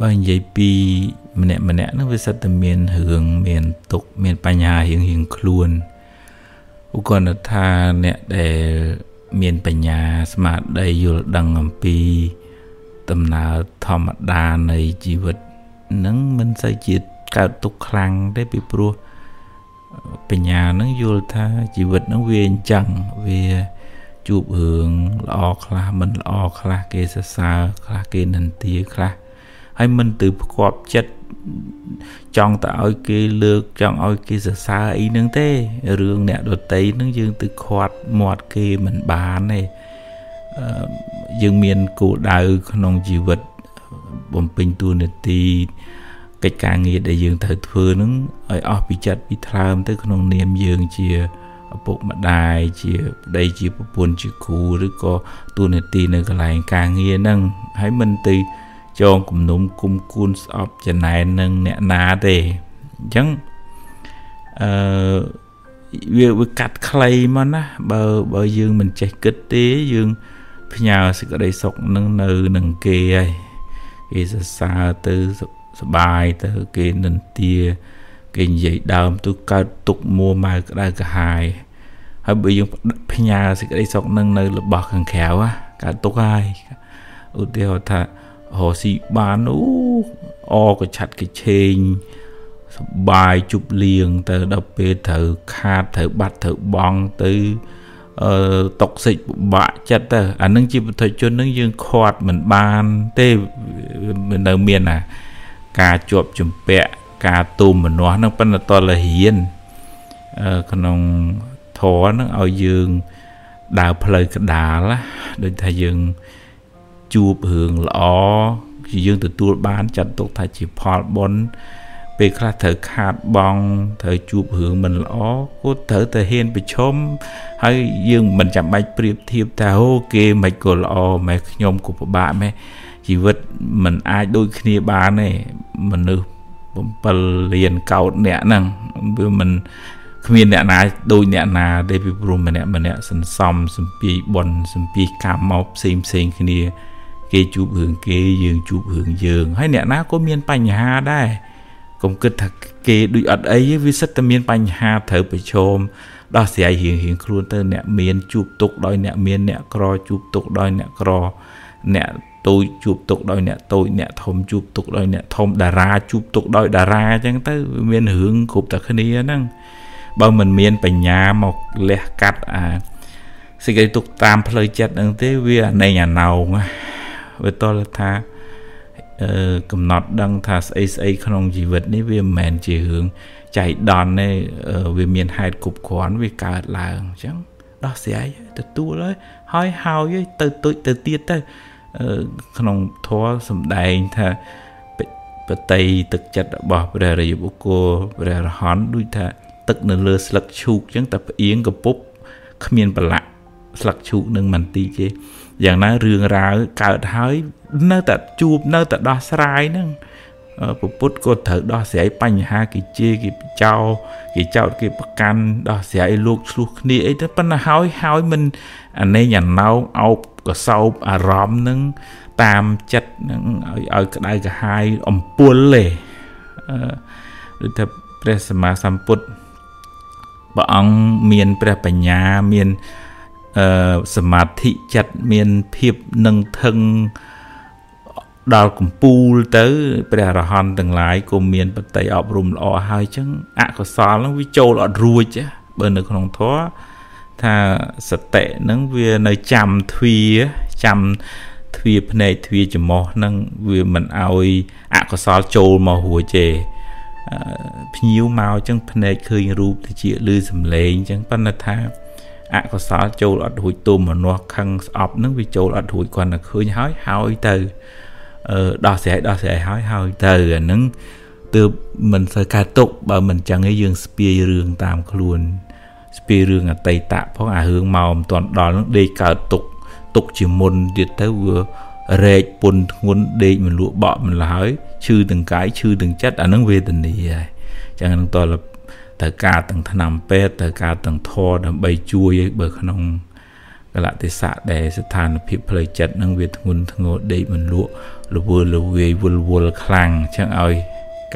បើនិយាយពីម្នាក់ម្នាក់ហ្នឹងវាសិតតែមានរឿងមានទុកមានបញ្ហារៀងរៀងខ្លួនឧទាហរណ៍ថាអ្នកដែលមានបញ្ញាស្មារតីយល់ដឹងអំពីដំណើរធម្មតានៃជីវិតនឹងមិនសូវជាកើតទុកខ្លាំងទេពីព្រោះបញ្ញានឹងយល់ថាជីវិតនឹងវាអញ្ចឹងវាជួបរឿងល្អខ្លះមិនល្អខ្លះគេសរសើរខ្លះគេនិន្ទាខ្លះ ហើយមិនទៅផ្គប់ចិត្តចង់ទៅឲ្យគេលើកចង់ឲ្យគេសរសើរអីហ្នឹងទេរឿងអ្នកដតីហ្នឹងយើងទៅខាត់មាត់គេមិនបានទេយើងមានគោលដៅក្នុងជីវិតបំពេញតួនាទីកិច្ចការងារដែលយើងត្រូវធ្វើនឹងឲ្យអស់ពីចិត្តពីថ្លើមទៅក្នុងនាមយើងជាឪពុកម្ដាយជាប្តីជាប្រពន្ធជាគ្រូឬក៏តួនាទីនៅកន្លែងការងារហ្នឹងហើយមិនទៅ ចងគំនុំគុំគួនស្អប់ចំណែននឹងអ្នកណាទេអញ្ចឹងអឺវាវាកាត់ខ្លីមកណាបើបើយើងមិនចេះគិតទេយើងផ្ញើសេចក្តីសុខនឹងនៅនឹងគេហើយគេសរសើរទៅសបាយទៅគេនិន្ទាគេនិយាយដើមទៅកើតទុកមួម៉ៅក្តៅក្រហាយហើយបើយើងផ្ញើសេចក្តីសុខនឹងនៅរបស់ខាងក្រៅកើតទុកហើយឧទាហរណ៍ថា រកស៊ីបានអូអក៏ឆាត់គេឆេងសបាយជប់លៀងទៅដល់ពេលត្រូវខាតត្រូវបាត់ត្រូវបងទៅអឺតុកសិចពិបាកចិត្តទៅអានឹងជាបុថុជននឹងយើងខាត់មិនបានទេនៅមានណាការជាប់ជំពាក់ការទូមមនាស់នឹងប៉ុន្តែតលរៀនក្នុងធរនឹងឲ្យយើងដើរផ្លូវកដាលដូចថាយើង ជួបរឿងល្អគឺយើងទទួលបានចាត់ទុកថាជាផលបុណ្យពេលខ្លះត្រូវខាតបងត្រូវជួបរឿងមិនល្អក៏ត្រូវតែហ៊ានប្រឈមហើយយើងមិនចាំបាច់ប្រៀបធៀបថាអូគេមិនក៏ល្អម៉ែខ្ញុំក៏ពិបាកម៉ែជីវិតមិនអាចដូចគ្នាបានទេមនុស្ស7លានកោតអ្នកហ្នឹងវាមិនគ្មានអ្នកណាដូចអ្នកណាទេពីព្រោះម្នាក់ម្នាក់សន្សំសំពីបនសំពីកម្មមកផ្សេងផ្សេងគ្នា គេជួបរឿងគេយើងជួបរឿងយើងហើយអ្នកណាក៏មានបញ្ហាដែរកុំគិតថាគេដូចអត់អីវាសិតតែមានបញ្ហាត្រូវប្រឈមដោះស្រាយរៀងរៀងខ្លួនទៅអ្នកមានជួបទុកដោយអ្នកមានអ្នកក្រជួបទុកដោយអ្នកក្រអ្នកតូចជួបទុកដោយអ្នកតូចអ្នកធំជួបទុកដោយអ្នកធំតារាជួបទុកដោយតារាអញ្ចឹងទៅមានរឿងគ្រប់តែគ្នាហ្នឹងបើមិនមានបញ្ញាមកលះកាត់អាសេចក្តីទុកតាមផ្លូវចិត្តហ្នឹងទេវាអណេញអាណោង វាតលថាអឺកំណត់ដឹងថាស្អីស្អីក្នុងជីវិតនេះវាមិនមែនជារឿងចៃដន្យទេវាមានហេតុគ្រប់គ្រាន់វាកើតឡើងអញ្ចឹងដោះស្រាយទទួលហើយហើយហើយទៅទុចទៅទៀតទៅក្នុងធម៌សំដែងថាបតីទឹកចិត្តរបស់ព្រះរាជបុគ្គលព្រះរហន្តដូចថាទឹកនៅលើស្លឹកឈូកអញ្ចឹងតែផ្អៀងកពុបគ្មានប្រឡាក់ស្លឹកឈូកនឹងមិនទីទេ យ៉ាងណារឿងរ៉ាវកើតហើយនៅតែជួបនៅតែដោះស្រាយហ្នឹងពុទ្ធក៏ត្រូវដោះស្រាយបញ្ហាគេជេរគេចោលគេចោតគេប្រកាន់ដោះស្រាយលោកឆ្លោះគ្នាអីទៅប៉ុន្តែហើយហើយមិនអានេះអាណោអោបកសោបអារម្មណ៍នឹងតាមចិត្តនឹងឲ្យឲ្យក្តៅក្រហាយអំពុលទេអឺដូចថាព្រះសម្មាសម្ពុទ្ធព្រះអង្គមានព្រះបញ្ញាមានអឺ សមាធិចិត្តមានភាពនឹងថឹងដល់កម្ពូលទៅព្រះអរហន្តទាំងឡាយក៏មានបតីអប់រំល្អហើយចឹងអកុសលហ្នឹងវាចូលអត់រួចបើនៅក្នុងធម៌ថាសតិហ្នឹងវានៅចាំទ្វាចាំទ្វាភ្នែកទ្វាច្រមុះហ្នឹងវាមិនឲ្យអកុសលចូលមករួចទេភ្ញៀវមកចឹងភ្នែកឃើញរូបទៅជាឮសំឡេងចឹងប៉ុន្តែថា អកុសលចូលអត់រួចទុំមនោះខឹងស្អប់ហ្នឹងវាចូលអត់រួចគាត់តែឃើញហើយហើយទៅអឺដោះស្រាយដោះស្រាយហើយហើយទៅអាហ្នឹងទើបមិនសូវកើតទុកបើមិនចឹងឯងយើងស្ពាយរឿងតាមខ្លួនស្ពាយរឿងអតីតផងអារឿងមកមិនទាន់ដល់នឹងដេកកើតទុកទុកជាមុនទៀតទៅវារែកពុនធ្ងន់ដេកមិនលក់បក់មិនឡើយឈឺទាំងកាយឈឺទាំងចិត្តអានឹងវេទនាហើយចឹងនឹងត ត្រូវការទាំងថ្នាំពេទ្យត្រូវការទាំងធរដើម្បីជួយបើក្នុងកលៈទេសៈដែលស្ថានភាពផ្លូវចិត្តនឹងវាធ្ងន់ធ្ងរដេកមិនលក់រវើលវាយវល់វល់ខ្លាំងអញ្ចឹងឲ្យ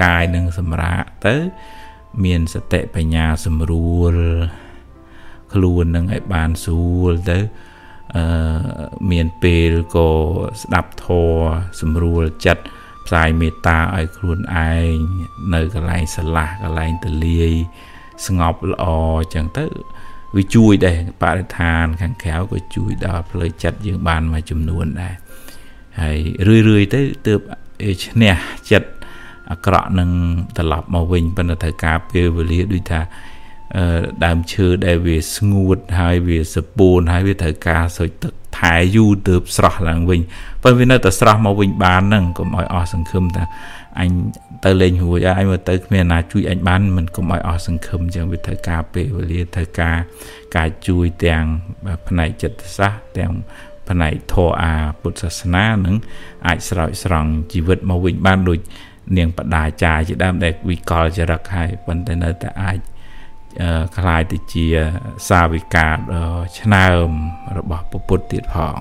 កាយនឹងសម្រាកទៅ មានសតិបញ្ញាសម្រួល ខ្លួននឹងឲ្យបានស្រួលទៅអឺមានពេលក៏ស្ដាប់ធម៌សម្រួលចិត្ត ផ្សាយមេត្តាឲ្យខ្លួនឯងនៅកន្លែងស្រឡះកន្លែងទលាយស្ងប់ល្អអញ្ចឹងទៅវាជួយដែរបរិស្ថានខាងក្រៅក៏ជួយដល់ផ្លូវចិត្តយើងបានមួយចំនួនដែរហើយរឿយរឿយទៅទើបឈ្នះចិត្តអាក្រក់នឹងត្រឡប់មកវិញប៉ុន្តែត្រូវការពេលវេលាដូចថាដើមឈើដែលវាស្ងួតហើយវាសពួនហើយវាត្រូវការសុចទឹក ថែយូរទើបស្រស់ឡើងវិញប៉ុន្តែវានៅតែស្រស់មកវិញបានហ្នឹងកុំឲ្យអស់សង្ឃឹមថាអញទៅលេងរួចហើយមកទៅគ្មានណាជួយអញបានមិនកុំឲ្យអស់សង្ឃឹមចឹងវាត្រូវការពេលវេលាត្រូវការការជួយទាំងផ្នែកចិត្តសាស្ត្រទាំងផ្នែកធម៌អាពុទ្ធសាសនានឹងអាចស្រោចស្រង់ជីវិតមកវិញបានដូចនាងបដាចាជាដើមដែលវិកលចរិតហើយប៉ុន្តែនៅតែអាច คล้ายទៅជាសាវិកាឆ្នើមរបស់ពុទ្ធទៀតផង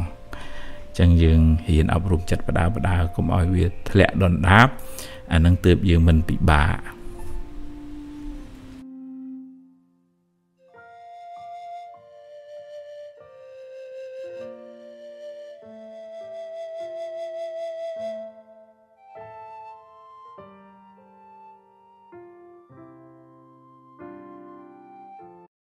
ចឹងយើងរៀនអប់រំចិត្តបដាបដាកុំឲ្យវាធ្លាក់ដុនដាបអានឹងទើបយើងមិនពិបាក